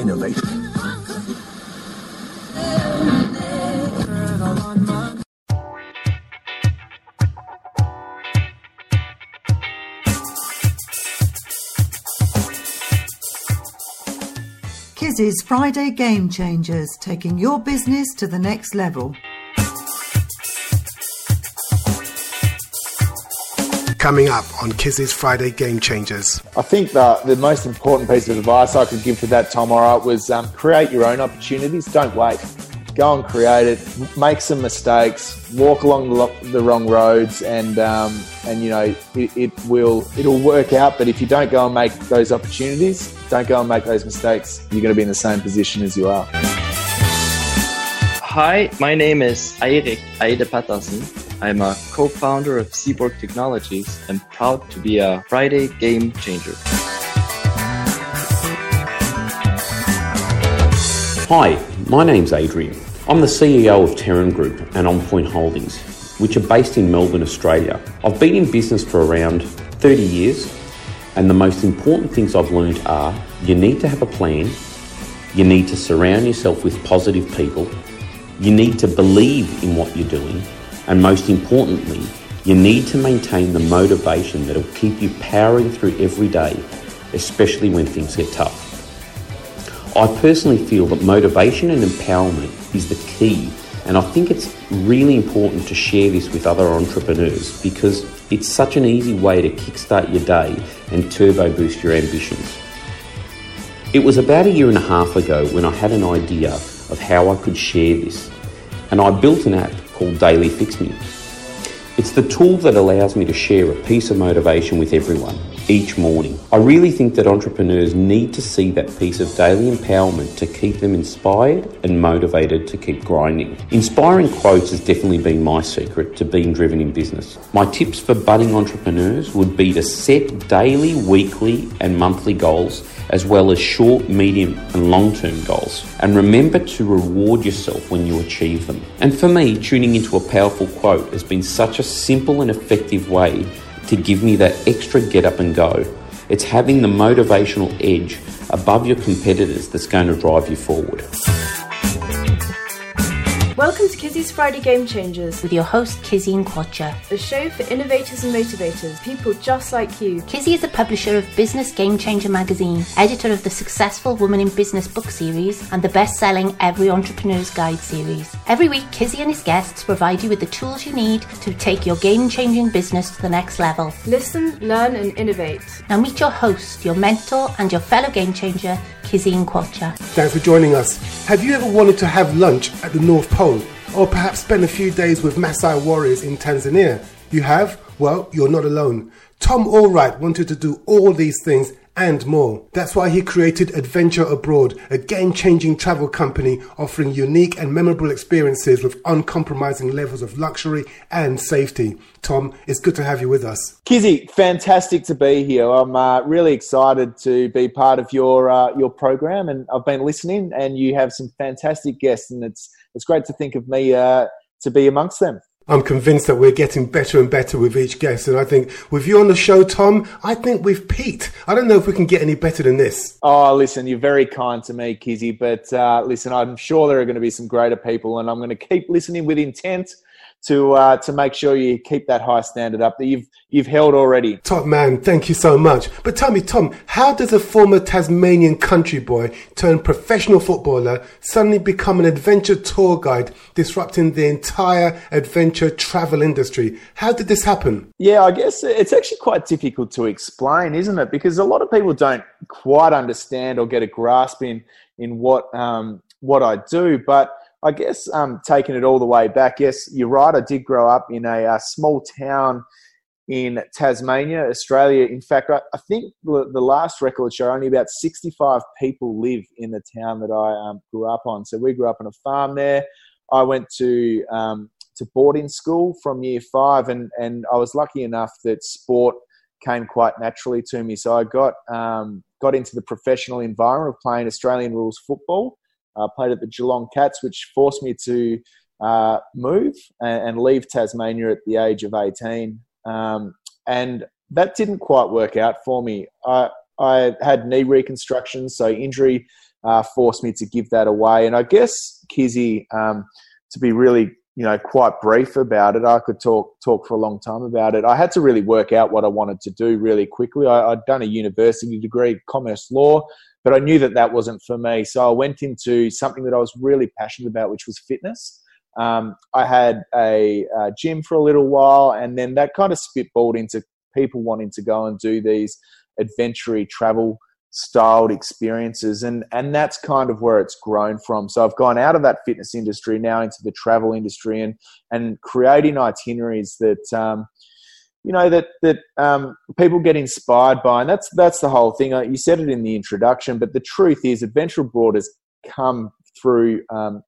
innovate. Kizzi's Friday Game Changers, taking your business to the next level. Coming up on Kizzi's Friday Game Changers. I think the, the most important piece of advice I could give to that, Tom Allwright, was um, create your own opportunities. Don't wait go and create it, make some mistakes, walk along the, the wrong roads, and um, and you know it, it, will it'll work out. But if you don't go and make those opportunities, don't go and make those mistakes, you're going to be in the same position as you are. Hi, my name is Eirik Eide Pettersen. I'm a co-founder of Seaborg Technologies and proud to be a Friday game changer. Hi, my name's Adrian. I'm the CEO of Terran Group and OnPoint Holdings, which are based in Melbourne, Australia. I've been in business for around 30 years, and the most important things I've learned are you need to have a plan, you need to surround yourself with positive people, you need to believe in what you're doing, and most importantly, you need to maintain the motivation that'll keep you powering through every day, especially when things get tough. I personally feel that motivation and empowerment is the key, and I think it's really important to share this with other entrepreneurs because it's such an easy way to kickstart your day and turbo boost your ambitions. It was about a year and a half ago when I had an idea of how I could share this, and I built an app called Daily Fix Me. It's the tool that allows me to share a piece of motivation with everyone each morning. I really think that entrepreneurs need to see that piece of daily empowerment to keep them inspired and motivated to keep grinding. Inspiring quotes has definitely been my secret to being driven in business. My tips for budding entrepreneurs would be to set daily, weekly, and monthly goals as well as short, medium, and long term goals. And remember to reward yourself when you achieve them. And for me, tuning into a powerful quote has been such a simple and effective way to give me that extra get up and go. It's having the motivational edge above your competitors that's going to drive you forward. Welcome to Kizzi's Friday Game Changers with your host Kizzi Nkwocha, a show for innovators and motivators, people just like you. Kizzi is a publisher of Business Game Changer magazine, editor of the successful Woman in Business book series, and the best-selling Every Entrepreneur's Guide series. Every week, Kizzi and his guests provide you with the tools you need to take your game-changing business to the next level. Listen, learn, and innovate. Now meet your host, your mentor, and your fellow game changer, Kizzi Nkwocha. Thanks for joining us. Have you ever wanted to have lunch at the North Pole? Or perhaps spend a few days with Maasai warriors in Tanzania? You have? Well, you're not alone. Tom Allwright wanted to do all these things and more. That's why he created Adventure Abroad, a game changing travel company offering unique and memorable experiences with uncompromising levels of luxury and safety. Tom, it's good to have you with us. Kizzi, fantastic to be here. I'm uh, really excited to be part of your uh, your program, and I've been listening, and you have some fantastic guests, and it's it's great to think of me uh, to be amongst them. I'm convinced that we're getting better and better with each guest. And I think with you on the show, Tom, I think we've peaked. I don't know if we can get any better than this. Oh, listen, you're very kind to me, Kizzi. But uh, listen, I'm sure there are going to be some greater people, and I'm going to keep listening with intent to uh, to make sure you keep that high standard up that you've you've held already. Top man, thank you so much. But tell me, Tom, how does a former Tasmanian country boy turned professional footballer suddenly become an adventure tour guide, disrupting the entire adventure travel industry? How did this happen? Yeah, I guess it's actually quite difficult to explain, isn't it? Because a lot of people don't quite understand or get a grasp in in what um, what I do, but I guess um, taking it all the way back, yes, you're right. I did grow up in a, a small town in Tasmania, Australia. In fact, I, I, think the last record show only about 65 people live in the town that I um, grew up on. So we grew up on a farm there. I went to um, to boarding school from year five, and and I was lucky enough that sport came quite naturally to me. So I got um, got into the professional environment of playing Australian rules football. I played at the Geelong Cats, which forced me to uh, move and, and, leave Tasmania at the age of 18. Um, and that didn't quite work out for me. I, I had knee reconstruction, so injury uh, forced me to give that away. And I guess Kizzi, um, to be really you know quite brief about it, I could talk talk for a long time about it. I had to really work out what I wanted to do really quickly. I, I'd done a university degree, commerce law, but I knew that that wasn't for me. So I went into something that I was really passionate about, which was fitness. Um, I had a, a, gym for a little while, and then that kind of spitballed into people wanting to go and do these adventure travel styled experiences and and that's kind of where it's grown from so i've gone out of that fitness industry now into the travel industry and and creating itineraries that um, you know that that um, people get inspired by and that's that's the whole thing. You said it in the introduction but the truth is adventure abroad has come through um,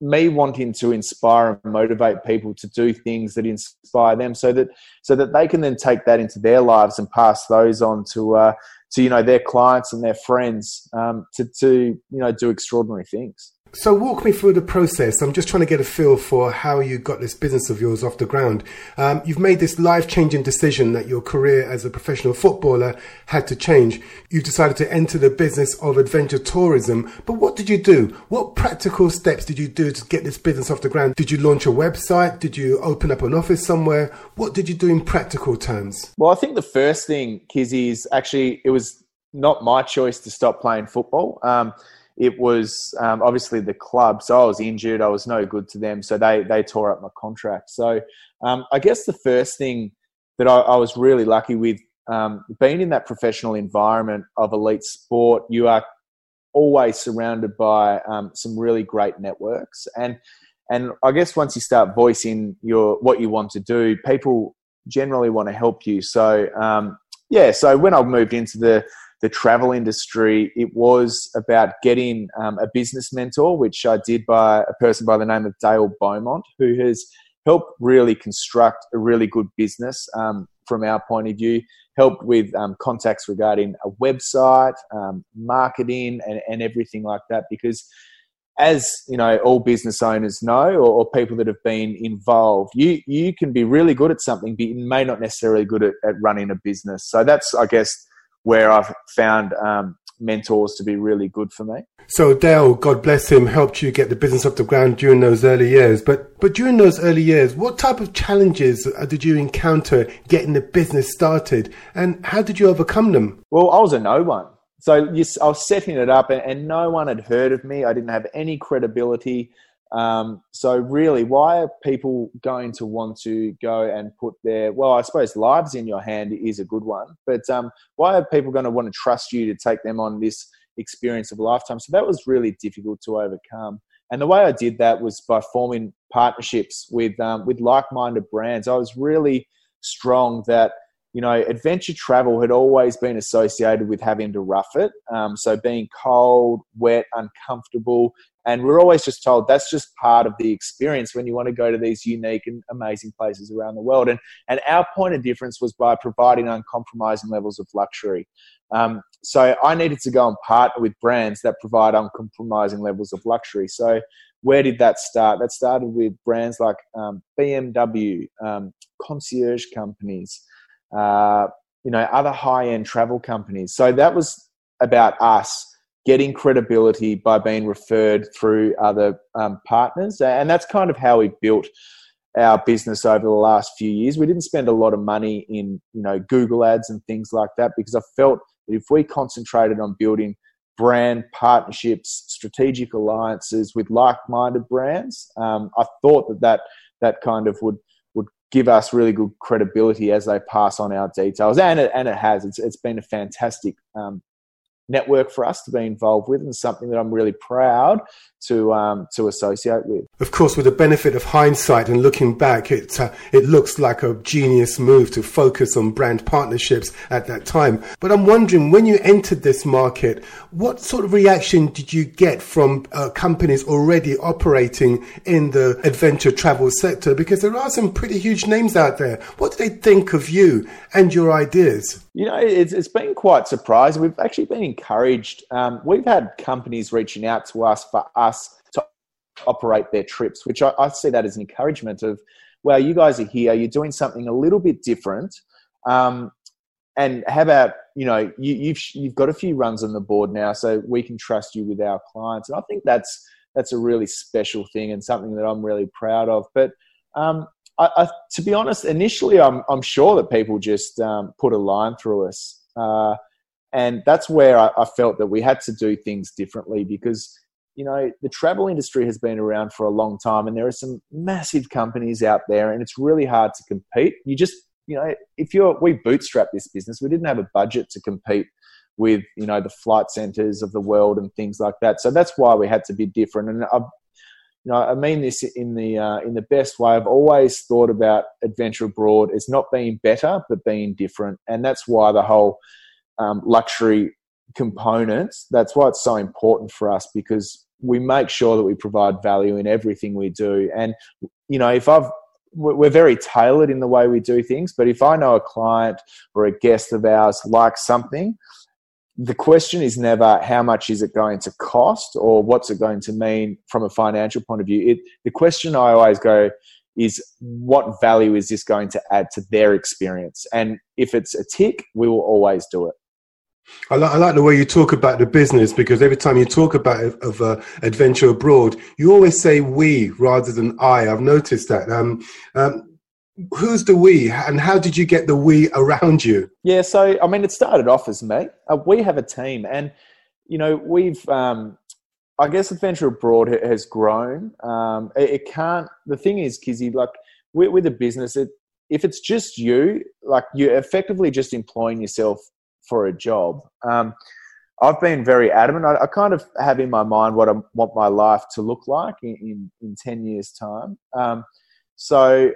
me wanting to inspire and motivate people to do things that inspire them so that so that they can then take that into their lives and pass those on to uh, to you know their clients and their friends um, to to you know do extraordinary things so walk me through the process. I'm just trying to get a feel for how you got this business of yours off the ground. Um, you've made this life-changing decision that your career as a professional footballer had to change. You've decided to enter the business of adventure tourism. But what did you do? What practical steps did you do to get this business off the ground? Did you launch a website? Did you open up an office somewhere? What did you do in practical terms? Well, I think the first thing, Kizzi, is actually it was not my choice to stop playing football. Um, it was um, obviously the club. So I was injured. I was no good to them. So they they tore up my contract. So um, I guess the first thing that I, I was really lucky with um, being in that professional environment of elite sport, you are always surrounded by um, some really great networks and and I guess once you start voicing your what you want to do, people generally want to help you. So um, yeah, so when I moved into the the travel industry, it was about getting um, a business mentor, which I did by a person by the name of Dale Beaumont, who has helped really construct a really good business um, from our point of view, helped with um, contacts regarding a website, um, marketing, and, and everything like that. Because as you know, all business owners know, or, or, people that have been involved, you you can be really good at something, but you may not necessarily good at, at running a business. So that's, I guess, where I've found um, mentors to be really good for me. So Dale, God bless him, helped you get the business off the ground during those early years. But but during those early years, what type of challenges uh, did you encounter getting the business started, and how did you overcome them? Well, I was a no one. So I was setting it up, and no one had heard of me. I didn't have any credibility. Um, so really, why are people going to want to go and put their well, I suppose lives in your hand is a good one, but um, why are people going to want to trust you to take them on this experience of a lifetime? So that was really difficult to overcome. And the way I did that was by forming partnerships with um, with like-minded brands. I was really strong that you know adventure travel had always been associated with having to rough it. Um, so being cold, wet, uncomfortable, and we're always just told that's just part of the experience when you want to go to these unique and amazing places around the world. And, and our point of difference was by providing uncompromising levels of luxury. Um, so I needed to go and partner with brands that provide uncompromising levels of luxury. So where did that start? That started with brands like um, BMW, um, concierge companies, uh, you know, other high-end travel companies. So that was about us getting credibility by being referred through other um, partners. And that's kind of how we built our business over the last few years. We didn't spend a lot of money in, you know, Google ads and things like that because I felt that if we concentrated on building brand partnerships, strategic alliances with like-minded brands, um, I thought that, that that kind of would would give us really good credibility as they pass on our details, and it, and it has. It's, it's been a fantastic um, network for us to be involved with and something that I'm really proud to um, to associate with. Of course, with the benefit of hindsight and looking back, it uh, it looks like a genius move to focus on brand partnerships at that time. But I'm wondering, when you entered this market, what sort of reaction did you get from uh, companies already operating in the adventure travel sector? Because there are some pretty huge names out there. What do they think of you and your ideas? You know, it's, it's been quite surprising. We've actually been encouraged. Um, we've had companies reaching out to us for us to operate their trips, which I, I see that as an encouragement of, well, you guys are here, you're doing something a little bit different. Um, and how about you know you, you've you've got a few runs on the board now, so we can trust you with our clients, and I think that's that's a really special thing and something that I'm really proud of. But um, I, I, to be honest, initially I'm I'm sure that people just um, put a line through us, uh, and that's where I, I felt that we had to do things differently because you know, the travel industry has been around for a long time and there are some massive companies out there and it's really hard to compete. You just, you know, if you're, we bootstrap this business, we didn't have a budget to compete with, you know, the flight centers of the world and things like that. So that's why we had to be different. And I, you know, I mean this in the, uh, in the best way. I've always thought about adventure abroad as not being better, but being different. And that's why the whole um, luxury components, that's why it's so important for us because we make sure that we provide value in everything we do. And, you know, if I've, we're very tailored in the way we do things, but if I know a client or a guest of ours likes something, the question is never how much is it going to cost or what's it going to mean from a financial point of view. It, the question I always go is what value is this going to add to their experience? And if it's a tick, we will always do it. I like, I like the way you talk about the business because every time you talk about it, of uh, adventure abroad, you always say we rather than I. I've noticed that. Um, um, who's the we, and how did you get the we around you? Yeah, so I mean, it started off as me. Uh, we have a team, and you know, we've. Um, I guess adventure abroad has grown. Um, it, it, can't. The thing is, Kizzy, like with, with a business, it if it's just you, like you're effectively just employing yourself for a job. Um, I've been very adamant. I, I, kind of have in my mind what I want my life to look like in, in, in 10 years' time. Um, so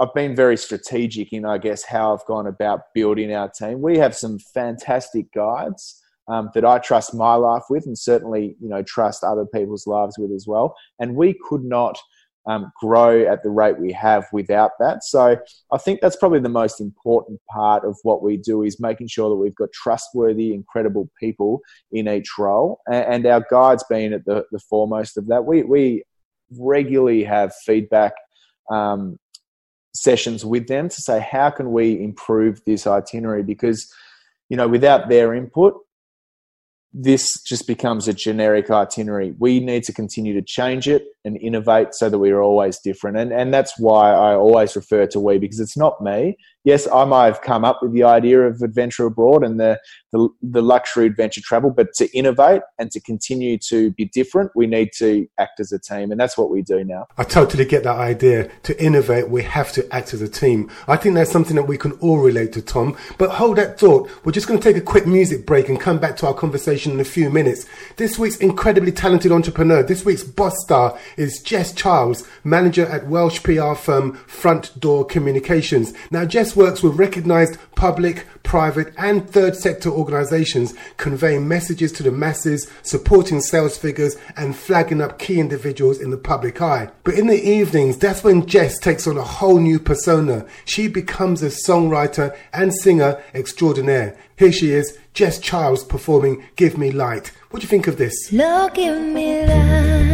I've been very strategic in, I guess, how I've gone about building our team. We have some fantastic guides um, that I trust my life with, and certainly, you know, trust other people's lives with as well. And we could not – um, grow at the rate we have without that. So I think that's probably the most important part of what we do is making sure that we've got trustworthy, incredible people in each role, and, our guides being at the, the foremost of that. We we regularly have feedback. Um, sessions with them to say how can we improve this itinerary because you know without their input this just becomes a generic itinerary. We need to continue to change it and innovate so that we are always different. And, and that's why I always refer to we because it's not me. Yes, I might have come up with the idea of adventure abroad and the, the, the luxury adventure travel, but to innovate and to continue to be different, we need to act as a team. And that's what we do now. I totally get that idea. To innovate, we have to act as a team. I think that's something that we can all relate to, Tom. But hold that thought. We're just going to take a quick music break and come back to our conversation in a few minutes. This week's incredibly talented entrepreneur, this week's boss star is Jess Charles, manager at Welsh PR firm Front Door Communications. Now, Jess works with recognized public, private, and third sector organizations, conveying messages to the masses, supporting sales figures, and flagging up key individuals in the public eye. But in the evenings, that's when Jess takes on a whole new persona. She becomes a songwriter and singer extraordinaire. Here she is, Jess Charles performing Give Me Light. What do you think of this? Me light,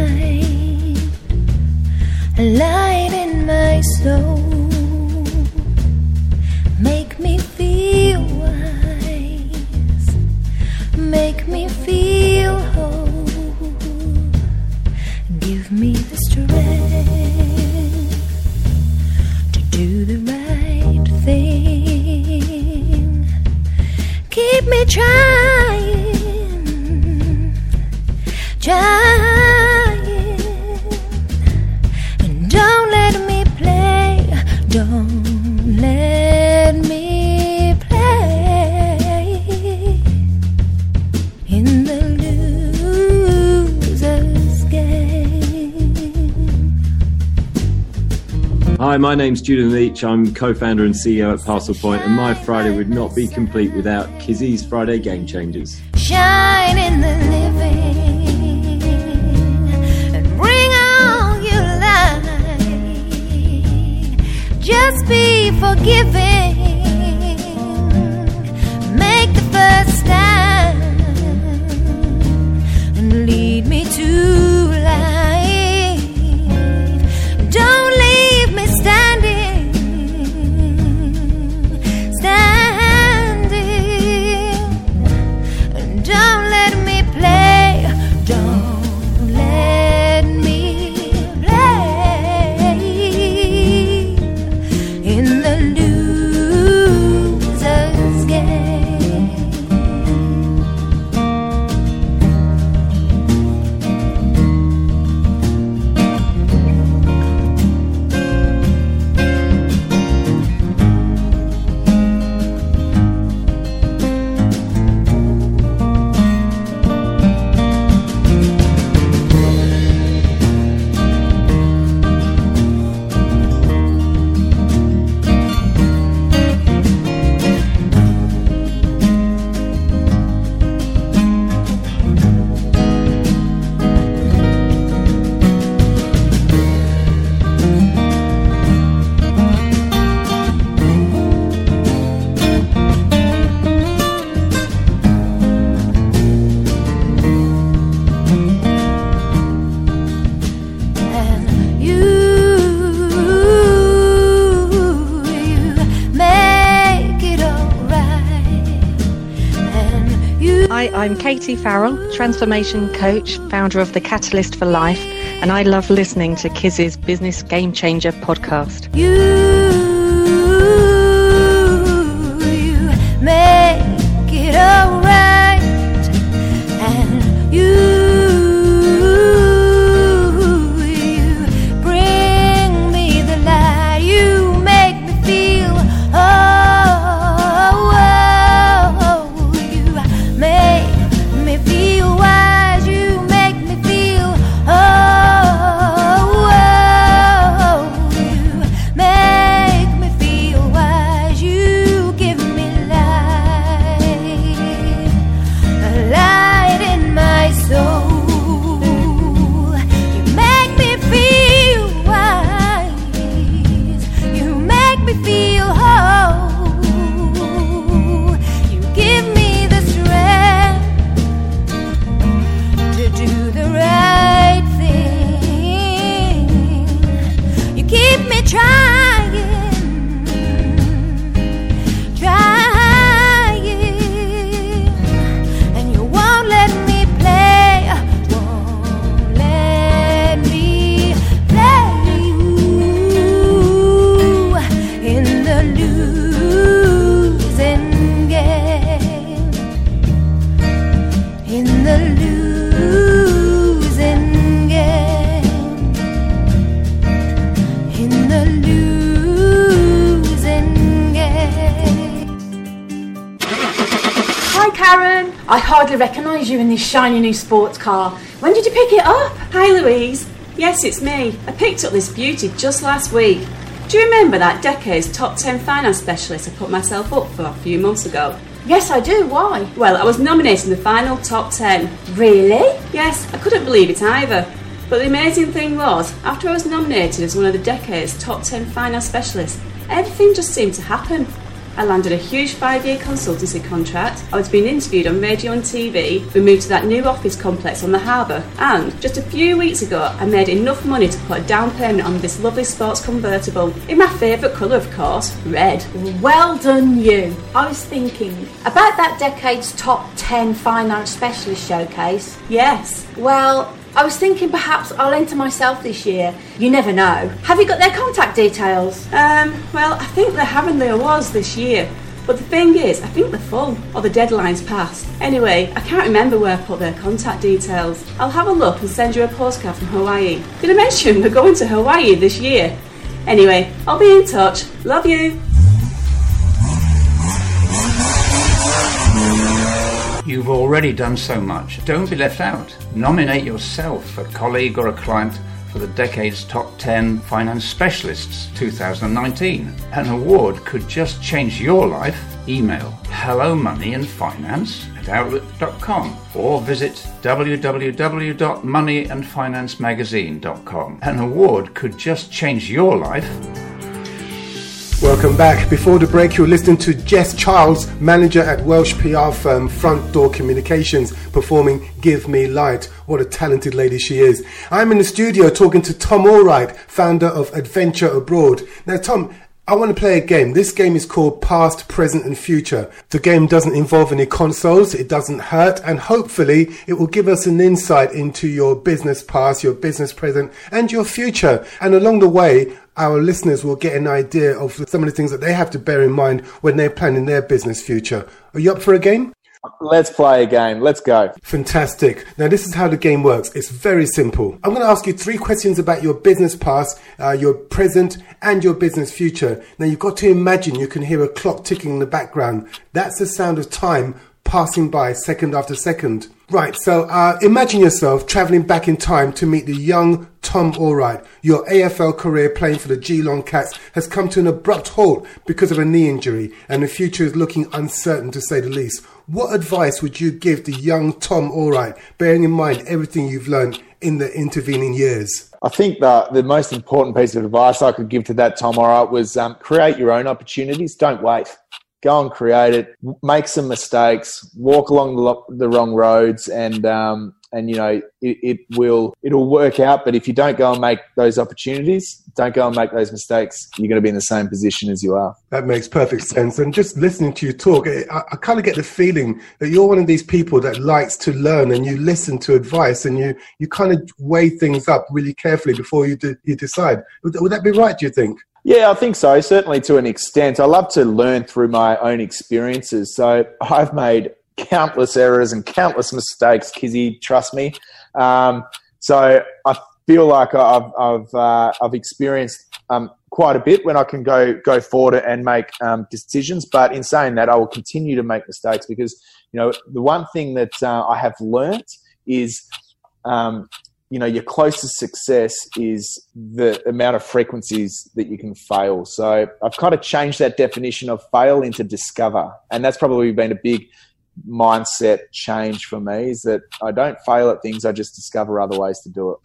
light in my soul. Make me feel whole. Give me the strength to do the right thing. Keep me trying, Hi, my name's Julian Leach. I'm co-founder and CEO at Parcel Point, and my Friday would not be complete without Kizzi's Friday Game Changers. Shine in the living and bring all your light. Just be forgiving. Make the first stand and lead me to I'm Katie Farrell, transformation coach, founder of the Catalyst for Life, and I love listening to Kiz's Business Game Changer podcast. You, you make it alright, this shiny new sports car. When did you pick it up? Hi Louise. Yes, it's me. I picked up this beauty just last week. Do you remember that decade's top 10 finance specialist I put myself up for a few months ago? Yes, I do. Why? Well, I was nominated in the final top 10. Really? Yes, I couldn't believe it either. But the amazing thing was, after I was nominated as one of the decade's top 10 finance specialists, everything just seemed to happen. I landed a huge five year consultancy contract, I was being interviewed on radio and TV, we moved to that new office complex on the harbour, and just a few weeks ago, I made enough money to put a down payment on this lovely sports convertible. In my favourite colour, of course, red. Well done, you. I was thinking about that decade's top 10 finance specialist showcase. Yes. Well, I was thinking perhaps I'll enter myself this year. You never know. Have you got their contact details? Um, well, I think they're having the awards this year. But the thing is, I think they're full, or the deadline's passed. Anyway, I can't remember where I put their contact details. I'll have a look and send you a postcard from Hawaii. Did I mention we're going to Hawaii this year? Anyway, I'll be in touch. Love you. You've already done so much. Don't be left out. Nominate yourself, a colleague, or a client for the decade's top 10 finance specialists 2019. An award could just change your life. Email hello money and finance at outlook.com or visit www.moneyandfinancemagazine.com. An award could just change your life. Welcome back. Before the break, you're listening to Jess Childs, manager at Welsh PR firm Front Door Communications, performing Give Me Light. What a talented lady she is. I'm in the studio talking to Tom Allwright, founder of Adventure Abroad. Now, Tom, I want to play a game. This game is called Past, Present and Future. The game doesn't involve any consoles, it doesn't hurt, and hopefully it will give us an insight into your business past, your business present, and your future. And along the way, our listeners will get an idea of some of the things that they have to bear in mind when they're planning their business future. Are you up for a game? Let's play a game. Let's go. Fantastic. Now, this is how the game works. It's very simple. I'm going to ask you three questions about your business past, uh, your present, and your business future. Now, you've got to imagine you can hear a clock ticking in the background. That's the sound of time passing by second after second. Right, so uh, imagine yourself traveling back in time to meet the young Tom Allwright. Your AFL career playing for the Geelong Cats has come to an abrupt halt because of a knee injury, and the future is looking uncertain to say the least. What advice would you give the young Tom Allwright, bearing in mind everything you've learned in the intervening years? I think the, the most important piece of advice I could give to that Tom Allwright was um, create your own opportunities. Don't wait. Go and create it. Make some mistakes. Walk along the, lo- the wrong roads, and um, and you know it, it will it'll work out. But if you don't go and make those opportunities, don't go and make those mistakes, you're going to be in the same position as you are. That makes perfect sense. And just listening to you talk, I, I kind of get the feeling that you're one of these people that likes to learn and you listen to advice and you, you kind of weigh things up really carefully before you, do, you decide. Would, would that be right, do you think? Yeah, I think so. Certainly to an extent. I love to learn through my own experiences. So I've made countless errors and countless mistakes, Kizzi, trust me. Um, so I feel like I've I've uh, I've experienced um, quite a bit when I can go go forward and make um, decisions. But in saying that, I will continue to make mistakes because you know the one thing that uh, I have learnt is um, you know your closest success is the amount of frequencies that you can fail. So I've kind of changed that definition of fail into discover, and that's probably been a big mindset change for me. Is that I don't fail at things; I just discover other ways to do it.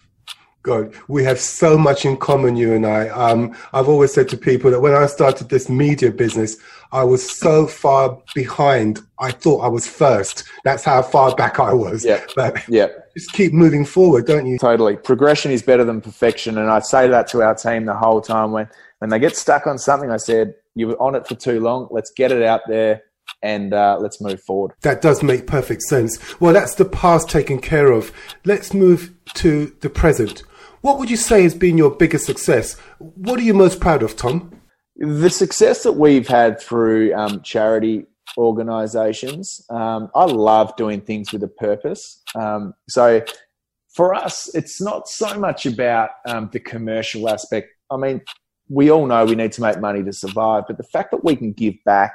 God, we have so much in common, you and I. Um, I've always said to people that when I started this media business, I was so far behind. I thought I was first. That's how far back I was. Yeah. But yeah. just keep moving forward, don't you? Totally. Progression is better than perfection. And I say that to our team the whole time. When, when they get stuck on something, I said, you were on it for too long. Let's get it out there and uh, let's move forward. That does make perfect sense. Well, that's the past taken care of. Let's move to the present. What would you say has been your biggest success? What are you most proud of, Tom? The success that we've had through um, charity organizations, um, I love doing things with a purpose. Um, so for us, it's not so much about um, the commercial aspect. I mean, we all know we need to make money to survive, but the fact that we can give back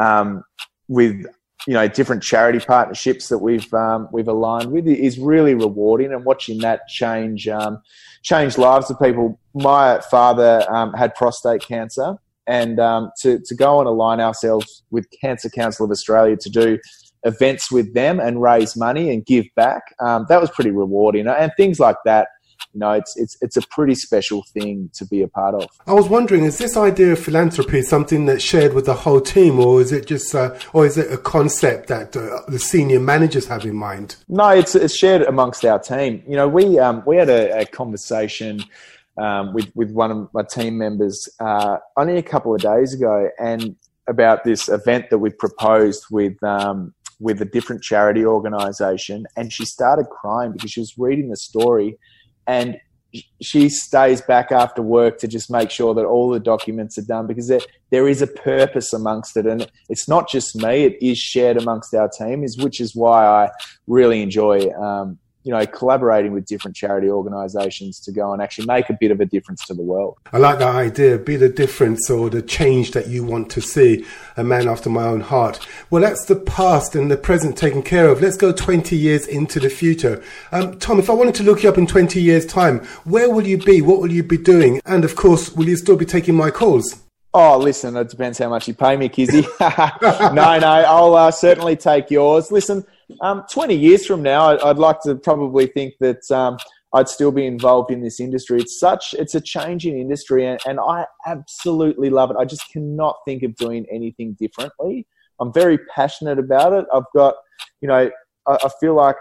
um, with you know different charity partnerships that we've um, we've aligned with is really rewarding and watching that change um, change lives of people. My father um, had prostate cancer, and um, to to go and align ourselves with Cancer Council of Australia to do events with them and raise money and give back um, that was pretty rewarding and things like that you know, it's it's it's a pretty special thing to be a part of. I was wondering, is this idea of philanthropy something that's shared with the whole team, or is it just, uh, or is it a concept that uh, the senior managers have in mind? No, it's it's shared amongst our team. You know, we um, we had a, a conversation. Um, with with one of my team members uh, only a couple of days ago, and about this event that we proposed with um, with a different charity organisation, and she started crying because she was reading the story and she stays back after work to just make sure that all the documents are done because there, there is a purpose amongst it. And it's not just me it is shared amongst our team is which is why i really enjoy um, you know, collaborating with different charity organisations to go and actually make a bit of a difference to the world. I like that idea. Be the difference or the change that you want to see. A man after my own heart. Well, that's the past and the present taken care of. Let's go 20 years into the future. Um, Tom, if I wanted to look you up in 20 years' time, where will you be? What will you be doing? And of course, will you still be taking my calls? Oh, listen, it depends how much you pay me, Kizzi. no, no, I'll uh, certainly take yours. Listen, um, 20 years from now, I'd, like to probably think that um, I'd still be involved in this industry. It's such, it's a changing industry, and, and I absolutely love it. I just cannot think of doing anything differently. I'm very passionate about it. I've got, you know, I, I feel like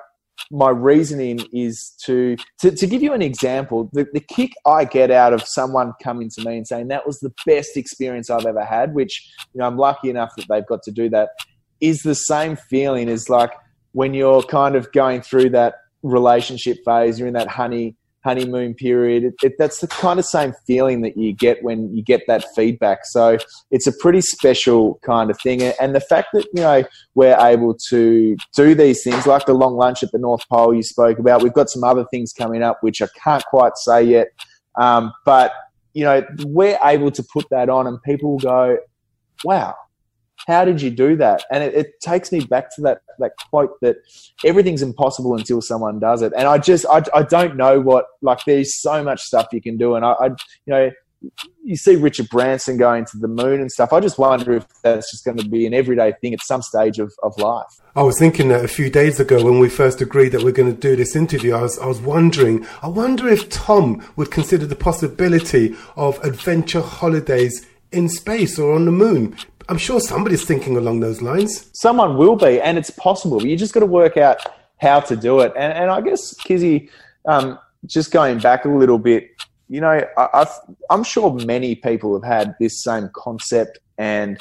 my reasoning is to, to, to give you an example the, the kick i get out of someone coming to me and saying that was the best experience i've ever had which you know i'm lucky enough that they've got to do that is the same feeling as like when you're kind of going through that relationship phase, you're in that honey honeymoon period. It, it, that's the kind of same feeling that you get when you get that feedback. So it's a pretty special kind of thing. And the fact that you know we're able to do these things, like the long lunch at the North Pole you spoke about. We've got some other things coming up which I can't quite say yet, um, but you know we're able to put that on, and people will go, "Wow." How did you do that? And it, it, takes me back to that that quote that everything's impossible until someone does it. And I just I, I don't know what like there's so much stuff you can do, and I, I you know you see Richard Branson going to the moon and stuff. I just wonder if that's just going to be an everyday thing at some stage of, of life. I was thinking that a few days ago when we first agreed that we're going to do this interview, I was, I was wondering, I wonder if Tom would consider the possibility of adventure holidays in space or on the moon I'm sure somebody's thinking along those lines. Someone will be, and it's possible. You just got to work out how to do it. And, and I guess Kizzi, um, just going back a little bit, you know, I, am sure many people have had this same concept and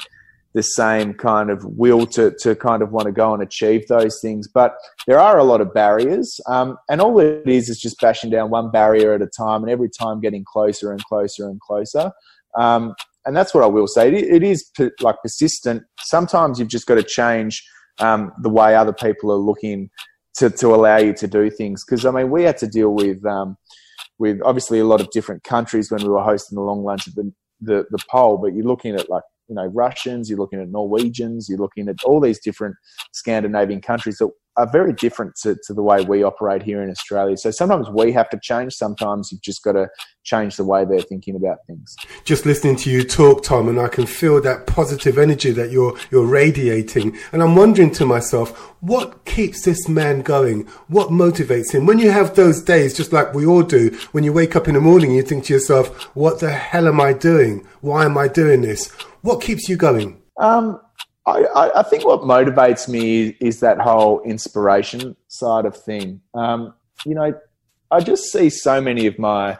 the same kind of will to, to kind of want to go and achieve those things. But there are a lot of barriers. Um, and all it is is just bashing down one barrier at a time and every time getting closer and closer and closer. Um, and that's what I will say. it, it is per, like persistent. Sometimes you've just got to change um, the way other people are looking to, to allow you to do things. Because I mean, we had to deal with um, with obviously a lot of different countries when we were hosting the long lunch at the, the, the pole, but you're looking at like you know Russians, you're looking at Norwegians, you're looking at all these different Scandinavian countries that are very different to, to the way we operate here in Australia. So sometimes we have to change. Sometimes you've just got to change the way they're thinking about things. Just listening to you talk, Tom, and I can feel that positive energy that you're you're radiating. And I'm wondering to myself, what keeps this man going? What motivates him? When you have those days, just like we all do, when you wake up in the morning, you think to yourself, "What the hell am I doing? Why am I doing this?" What keeps you going? Um, I, I, think what motivates me is that whole inspiration side of thing. Um, you know, I just see so many of my,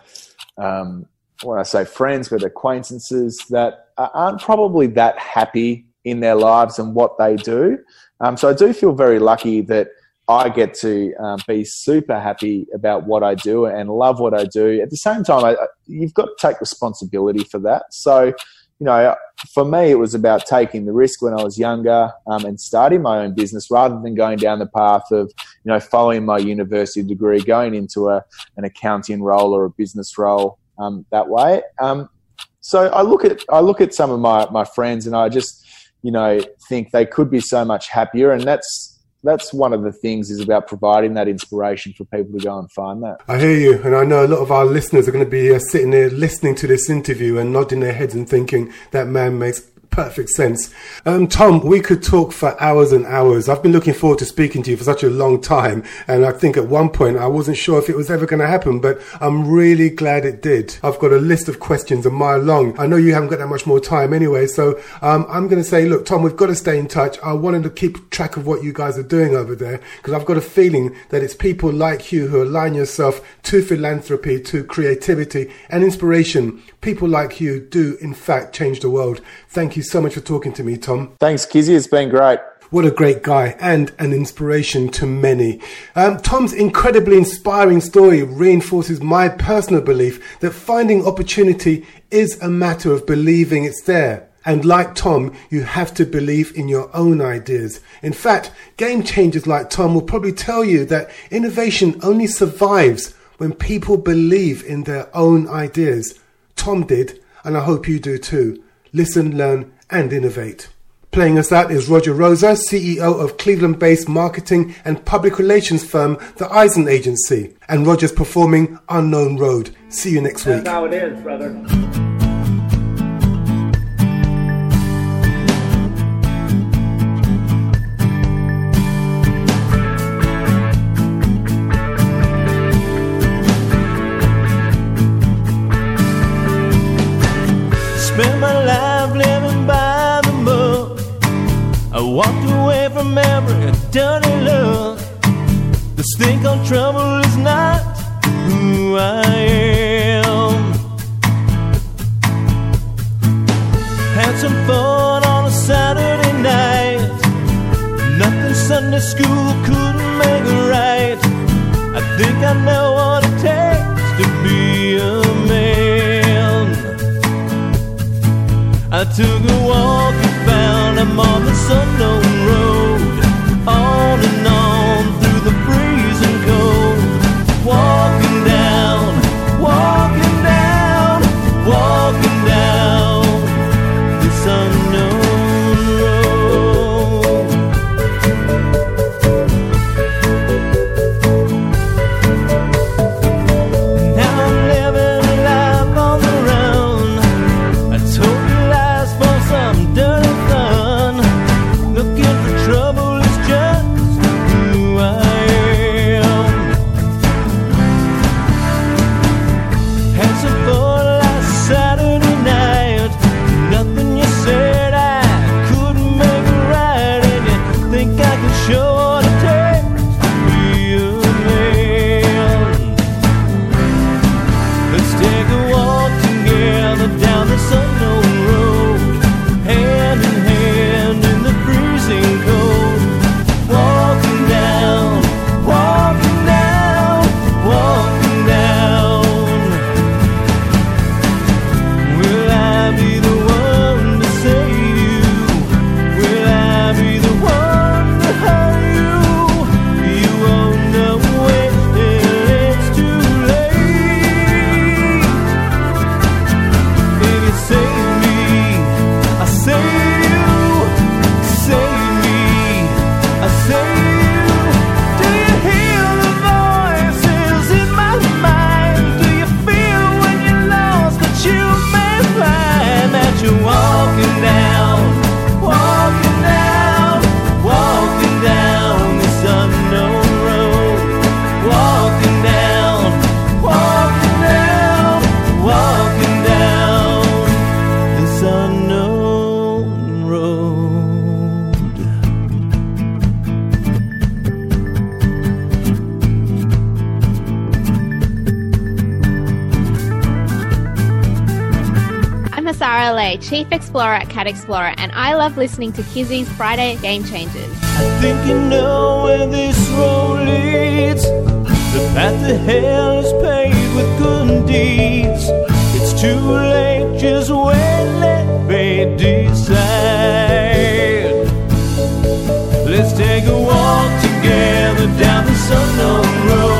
um, when I say friends, but acquaintances that aren't probably that happy in their lives and what they do. Um, so I do feel very lucky that I get to um, be super happy about what I do and love what I do. At the same time, I, you've got to take responsibility for that. So you know, for me, it was about taking the risk when I was younger um, and starting my own business rather than going down the path of, you know, following my university degree, going into a, an accounting role or a business role um, that way. Um, so I look at I look at some of my, my friends and I just, you know, think they could be so much happier, and that's that's one of the things is about providing that inspiration for people to go and find that. I hear you, and I know a lot of our listeners are going to be uh, sitting there listening to this interview and nodding their heads and thinking that man makes perfect sense. Um, Tom, we could talk for hours and hours. I've been looking forward to speaking to you for such a long time, and I think at one point I wasn't sure if it was ever going to happen, but I'm really glad it did. I've got a list of questions a mile long. I know you haven't got that much more time anyway, so um, I'm going to say, look, Tom, we've got to stay in touch. I wanted to keep track of what you guys are doing over there because I've got a feeling that it's people like you who align yourself to philanthropy, to creativity and inspiration. People like you do, in fact, change the world. Thank you so much for talking to me, Tom. Thanks, Kizzi. It's been great. What a great guy and an inspiration to many. Um, Tom's incredibly inspiring story reinforces my personal belief that finding opportunity is a matter of believing it's there. And like Tom, you have to believe in your own ideas. In fact, game changers like Tom will probably tell you that innovation only survives when people believe in their own ideas. Tom did, and I hope you do too listen, learn, and innovate. Playing us out is Roger Rosa, CEO of Cleveland based marketing and public relations firm, The Eisen Agency. And Roger's performing Unknown Road. See you next week. That's how it is, brother. Dirty look. The stink of trouble is not who I am. Had some fun on a Saturday night. Nothing Sunday school couldn't make it right. I think I know what it takes to be a man. I took a walk and found I'm on this unknown road, on Chief Explorer at Cat Explorer, and I love listening to Kizzi's Friday Game Changers. I think you know where this road leads. The path to hell is paved with good deeds. It's too late, just let me decide. Let's take a walk together down this unknown road.